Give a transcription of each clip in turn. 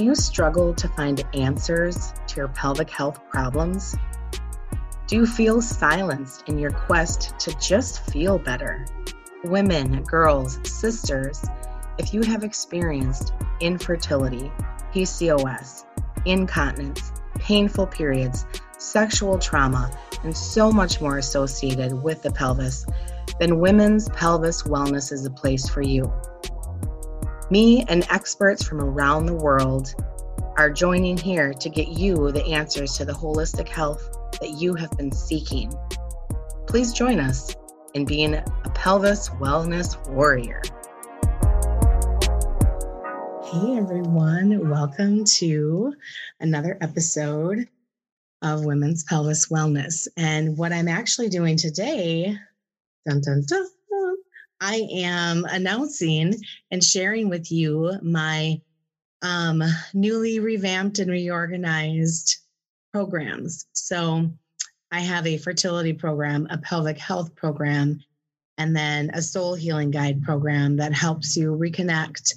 Do you struggle to find answers to your pelvic health problems? Do you feel silenced in your quest to just feel better? Women, girls, sisters, if you have experienced infertility, PCOS, incontinence, painful periods, sexual trauma, and so much more associated with the pelvis, then Women's Pelvis Wellness is a place for you. Me and experts from around the world are joining here to get you the answers to the holistic health that you have been seeking. Please join us in being a pelvis wellness warrior. Hey everyone, welcome to another episode of Women's Pelvis Wellness. And what I'm actually doing today, dun dun dun, I am announcing and sharing with you my um, newly revamped and reorganized programs. So I have a fertility program, a pelvic health program, and then a soul healing guide program that helps you reconnect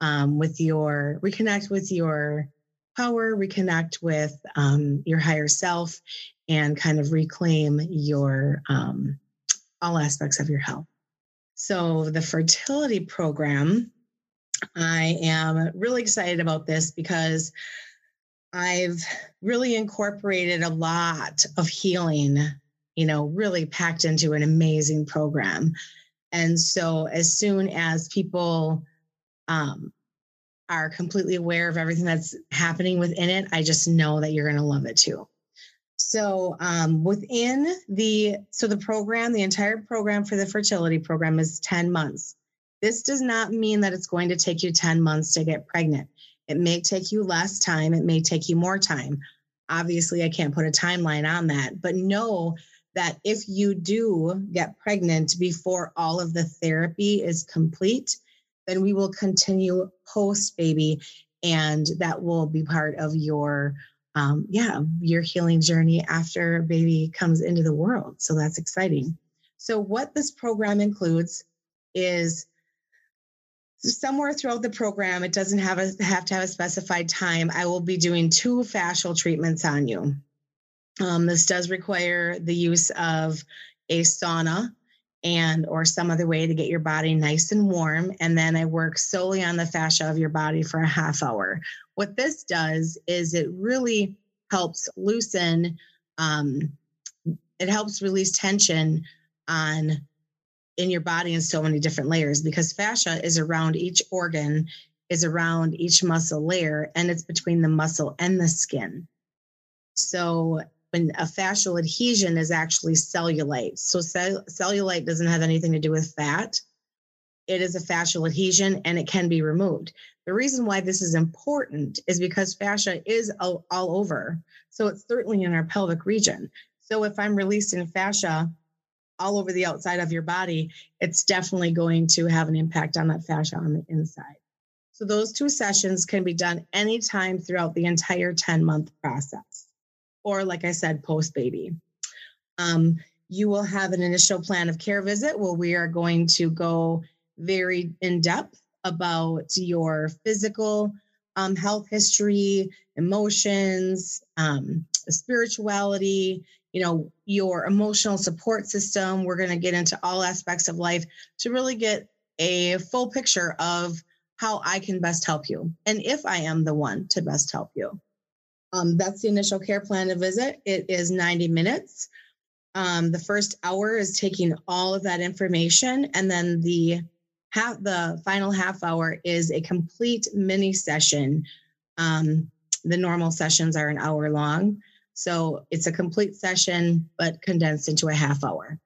um, with your reconnect with your power, reconnect with um, your higher self, and kind of reclaim your um, all aspects of your health. So, the fertility program, I am really excited about this because I've really incorporated a lot of healing, you know, really packed into an amazing program. And so, as soon as people um, are completely aware of everything that's happening within it, I just know that you're going to love it too. So um, within the so the program, the entire program for the fertility program is 10 months. This does not mean that it's going to take you 10 months to get pregnant. It may take you less time, it may take you more time. Obviously, I can't put a timeline on that, but know that if you do get pregnant before all of the therapy is complete, then we will continue post baby and that will be part of your um, yeah, your healing journey after baby comes into the world. So that's exciting. So, what this program includes is somewhere throughout the program, it doesn't have a have to have a specified time. I will be doing two fascial treatments on you. Um, this does require the use of a sauna and or some other way to get your body nice and warm and then i work solely on the fascia of your body for a half hour what this does is it really helps loosen um, it helps release tension on in your body in so many different layers because fascia is around each organ is around each muscle layer and it's between the muscle and the skin. So when a fascial adhesion is actually cellulite. So cell- cellulite doesn't have anything to do with fat it is a fascial adhesion and it can be removed the reason why this is important is because fascia is all, all over. So it's certainly in our pelvic region. So if I'm releasing fascia all over the outside of your body, it's definitely going to have an impact on that fascia on the inside. So those two sessions can be done anytime throughout the entire 10 month process, or like I said, post baby. Um, you will have an initial plan of care visit where we are going to go very in depth about your physical um, health history, emotions, um, spirituality, you know, your emotional support system. We're going to get into all aspects of life to really get a full picture of how I can best help you and if I am the one to best help you. Um, that's the initial care plan to visit. It is 90 minutes. Um, the first hour is taking all of that information, and then the half the final half hour is a complete mini session. Um, the normal sessions are an hour long. So it's a complete session, but condensed into a half hour.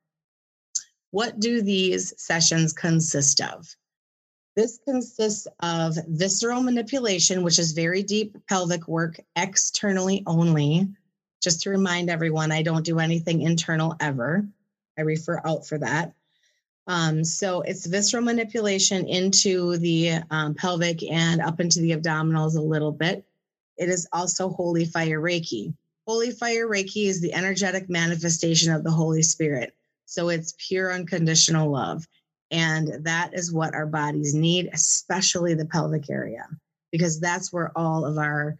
What do these sessions consist of? This consists of visceral manipulation, which is very deep pelvic work, externally only. Just to remind everyone, I don't do anything internal ever. I refer out for that. Um, so it's visceral manipulation into the um, pelvic and up into the abdominals a little bit. It is also holy fire Reiki. Holy fire Reiki is the energetic manifestation of the Holy Spirit. So it's pure unconditional love. And that is what our bodies need, especially the pelvic area. because that's where all of our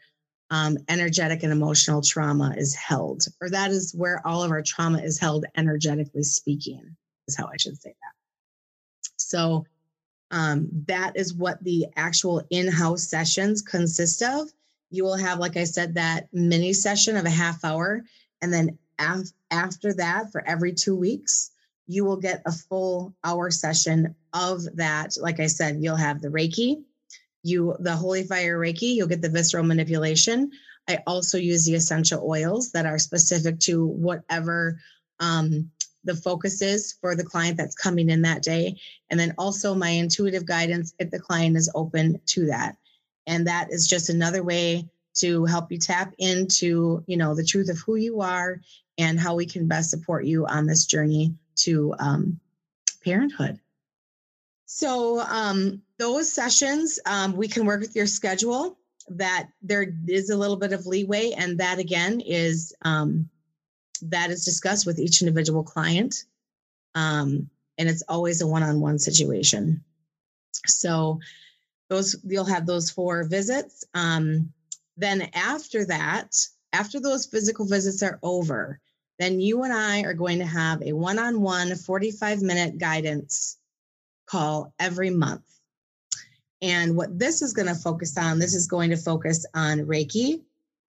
um, energetic and emotional trauma is held, or that is where all of our trauma is held, energetically speaking, is how I should say that. So, um, that is what the actual in house sessions consist of. You will have, like I said, that mini session of a half hour. And then af- after that, for every two weeks, you will get a full hour session of that. Like I said, you'll have the Reiki, you the holy fire reiki you'll get the visceral manipulation i also use the essential oils that are specific to whatever um, the focus is for the client that's coming in that day and then also my intuitive guidance if the client is open to that and that is just another way to help you tap into you know the truth of who you are and how we can best support you on this journey to um, parenthood so um, those sessions, um, we can work with your schedule. That there is a little bit of leeway, and that again is um, that is discussed with each individual client, um, and it's always a one-on-one situation. So those you'll have those four visits. Um, then after that, after those physical visits are over, then you and I are going to have a one-on-one 45 minute guidance call every month. And what this is going to focus on, this is going to focus on Reiki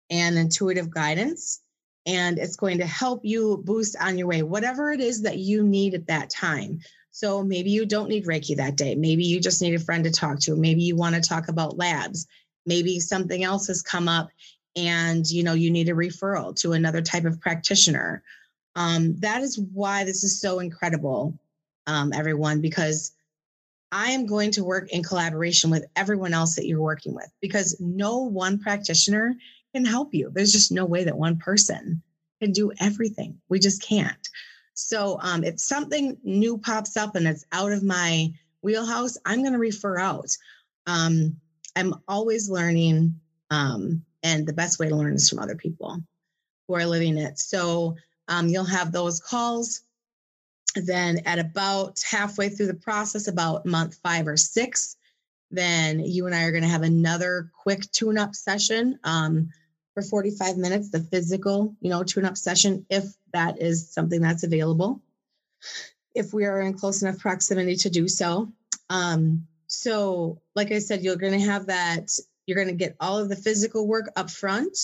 and intuitive guidance. And it's going to help you boost on your way, whatever it is that you need at that time. So maybe you don't need Reiki that day. Maybe you just need a friend to talk to. Maybe you want to talk about labs. Maybe something else has come up and you know you need a referral to another type of practitioner. Um, that is why this is so incredible, um, everyone, because I am going to work in collaboration with everyone else that you're working with because no one practitioner can help you. There's just no way that one person can do everything. We just can't. So um, if something new pops up and it's out of my wheelhouse, I'm going to refer out. Um, I'm always learning, um, and the best way to learn is from other people who are living it. So um, you'll have those calls then at about halfway through the process, about month five or six, then you and I are going to have another quick tune up session um, for 45 minutes, the physical, you know, tune up session, if that is something that's available, if we are in close enough proximity to do so. Um, so, like I said, you're going to have that, you're going to get all of the physical work up front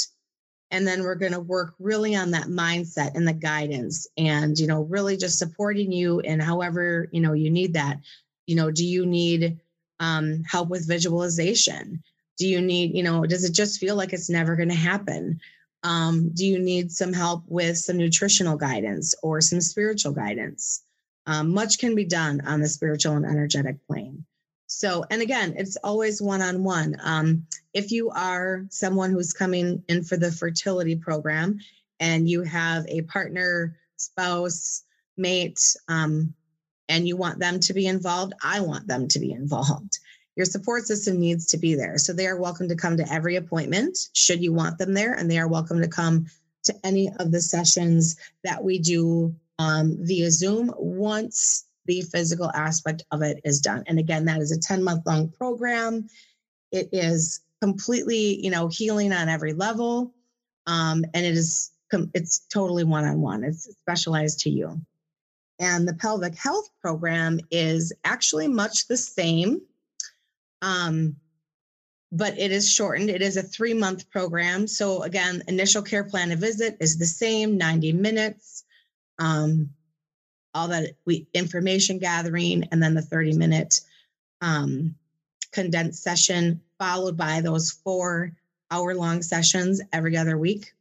and then we're going to work really on that mindset and the guidance and you know really just supporting you in however you know you need that you know do you need um, help with visualization? Do you need you know does it just feel like it's never going to happen? Um, do you need some help with some nutritional guidance or some spiritual guidance? Um, much can be done on the spiritual and energetic plane. So, and again, it's always one on one. If you are someone who's coming in for the fertility program and you have a partner, spouse, mate, um, and you want them to be involved, I want them to be involved. Your support system needs to be there. So they are welcome to come to every appointment should you want them there, and they are welcome to come to any of the sessions that we do um, via Zoom once the physical aspect of it is done. And again, that is a 10 month long program. It is completely, you know, healing on every level. Um, and it is, it's totally one on one, it's specialized to you. And the pelvic health program is actually much the same. Um, but it is shortened. It is a three month program. So, again, initial care plan a visit is the same 90 minutes. Um, all that we information gathering and then the 30 minute um, condensed session followed by those four hour long sessions every other week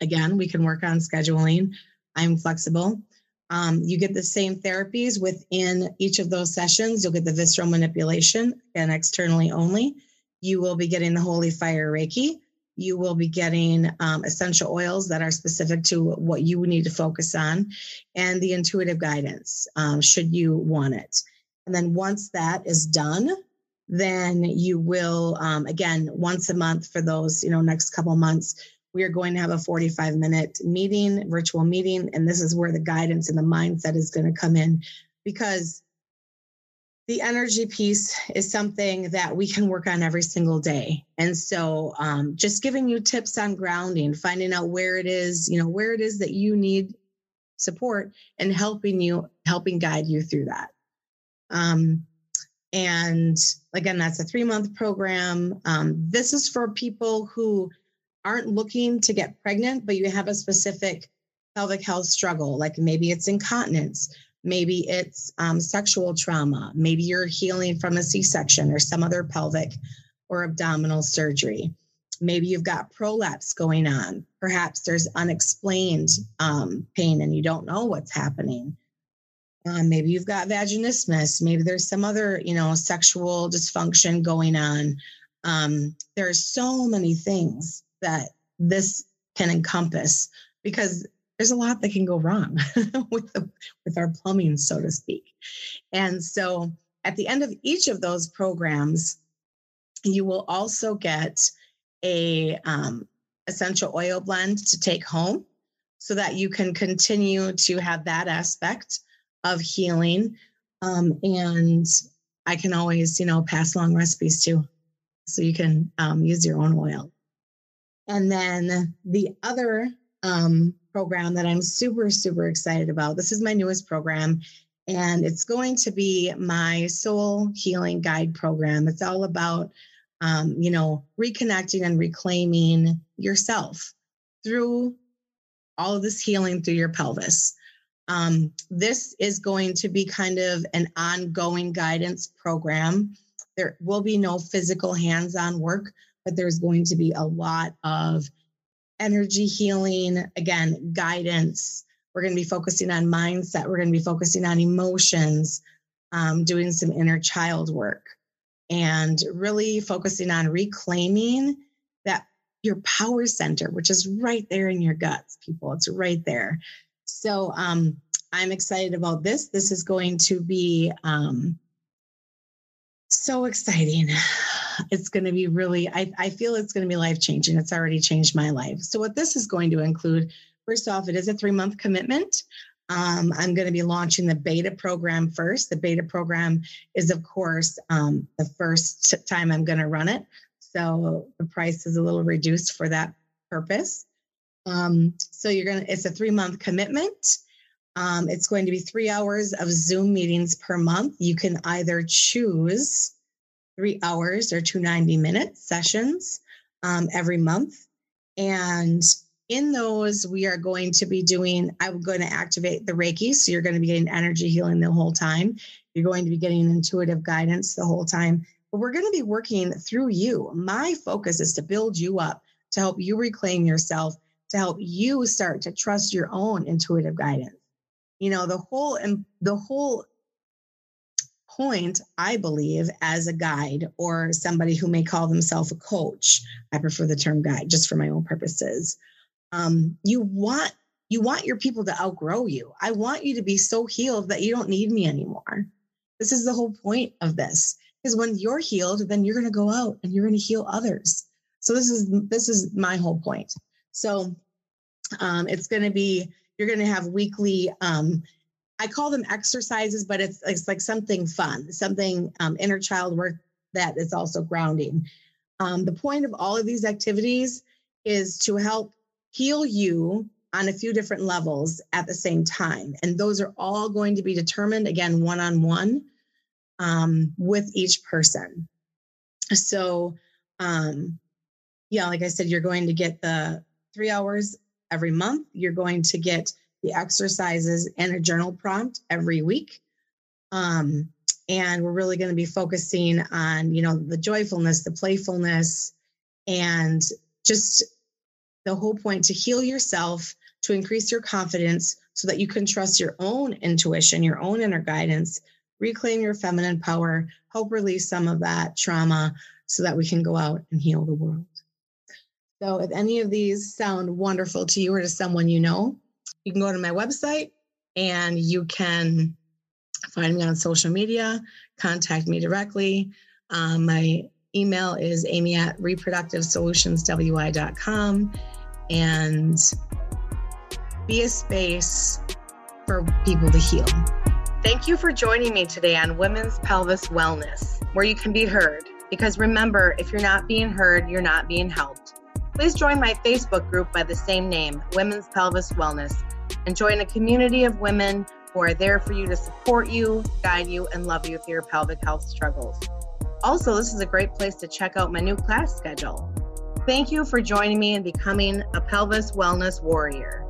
again we can work on scheduling i'm flexible um, you get the same therapies within each of those sessions. You'll get the visceral manipulation and externally only. You will be getting the holy fire reiki. You will be getting um, essential oils that are specific to what you need to focus on and the intuitive guidance um, should you want it. And then once that is done, then you will um, again once a month for those you know next couple months we are going to have a 45 minute meeting virtual meeting and this is where the guidance and the mindset is going to come in because the energy piece is something that we can work on every single day. And so, um, just giving you tips on grounding, finding out where it is, you know, where it is that you need support and helping you, helping guide you through that. Um, and again, that's a three month program. Um, this is for people who aren't looking to get pregnant, but you have a specific pelvic health struggle, like maybe it's incontinence, maybe it's um, sexual trauma, maybe you're healing from a C section or some other pelvic or abdominal surgery. Maybe you've got prolapse going on. Perhaps there's unexplained um, pain and you don't know what's happening. Um, maybe you've got vaginismus. Maybe there's some other, you know, sexual dysfunction going on. Um, there are so many things that this can encompass because there's a lot that can go wrong with the, with our plumbing, so to speak. And so, at the end of each of those programs, you will also get a um, essential oil blend to take home, so that you can continue to have that aspect of healing. Um, and I can always, you know, pass along recipes too, so you can um, use your own oil. And then the other um, program that I'm super, super excited about. This is my newest program, and it's going to be my soul healing guide program. It's all about, um, you know, reconnecting and reclaiming yourself through all of this healing through your pelvis. Um, this is going to be kind of an ongoing guidance program. There will be no physical hands on work, but there's going to be a lot of energy healing, again, guidance. We're going to be focusing on mindset. We're going to be focusing on emotions, um, doing some inner child work, and really focusing on reclaiming that your power center, which is right there in your guts, people. It's right there. So um, I'm excited about this. This is going to be um, so exciting it's going to be really, I, I feel it's going to be life changing. It's already changed my life. So, what this is going to include, first off, it is a three month commitment. Um, I'm going to be launching the beta program first. The beta program is, of course, um, the first time I'm going to run it. So the price is a little reduced for that purpose. Um, so you're going to, it's a three month commitment. Um, it's going to be three hours of Zoom meetings per month. You can either choose three hours or two 90 minute sessions um, every month. And in those, we are going to be doing, I'm going to activate the Reiki. So you're going to be getting energy healing the whole time. You're going to be getting intuitive guidance the whole time. But we're going to be working through you. My focus is to build you up, to help you reclaim yourself, to help you start to trust your own intuitive guidance. You know, the whole and the whole point, I believe, as a guide or somebody who may call themselves a coach. I prefer the term guide just for my own purposes. Um, you want you want your people to outgrow you. I want you to be so healed that you don't need me anymore. This is the whole point of this. Because when you're healed, then you're going to go out and you're going to heal others. So this is this is my whole point. So um, it's going to be you're going to have weekly um, I call them exercises, but it's, it's like something fun, something um, inner child work that is also grounding. Um, the point of all of these activities is to help heal you on a few different levels at the same time. And those are all going to be determined again one on one with each person. So, um, yeah, like I said, you're going to get the three hours every month. You're going to get the exercises and a journal prompt every week. Um, and we're really going to be focusing on, you know, the joyfulness, the playfulness, and just the whole point to heal yourself, to increase your confidence so that you can trust your own intuition, your own inner guidance, reclaim your feminine power, help release some of that trauma so that we can go out and heal the world. So, if any of these sound wonderful to you or to someone you know, you can go to my website and you can find me on social media, contact me directly. Um, my email is amy at reproductivesolutionswi.com and be a space for people to heal. Thank you for joining me today on Women's Pelvis Wellness, where you can be heard. Because remember, if you're not being heard, you're not being helped. Please join my Facebook group by the same name, Women's Pelvis Wellness, and join a community of women who are there for you to support you, guide you, and love you through your pelvic health struggles. Also, this is a great place to check out my new class schedule. Thank you for joining me and becoming a pelvis wellness warrior.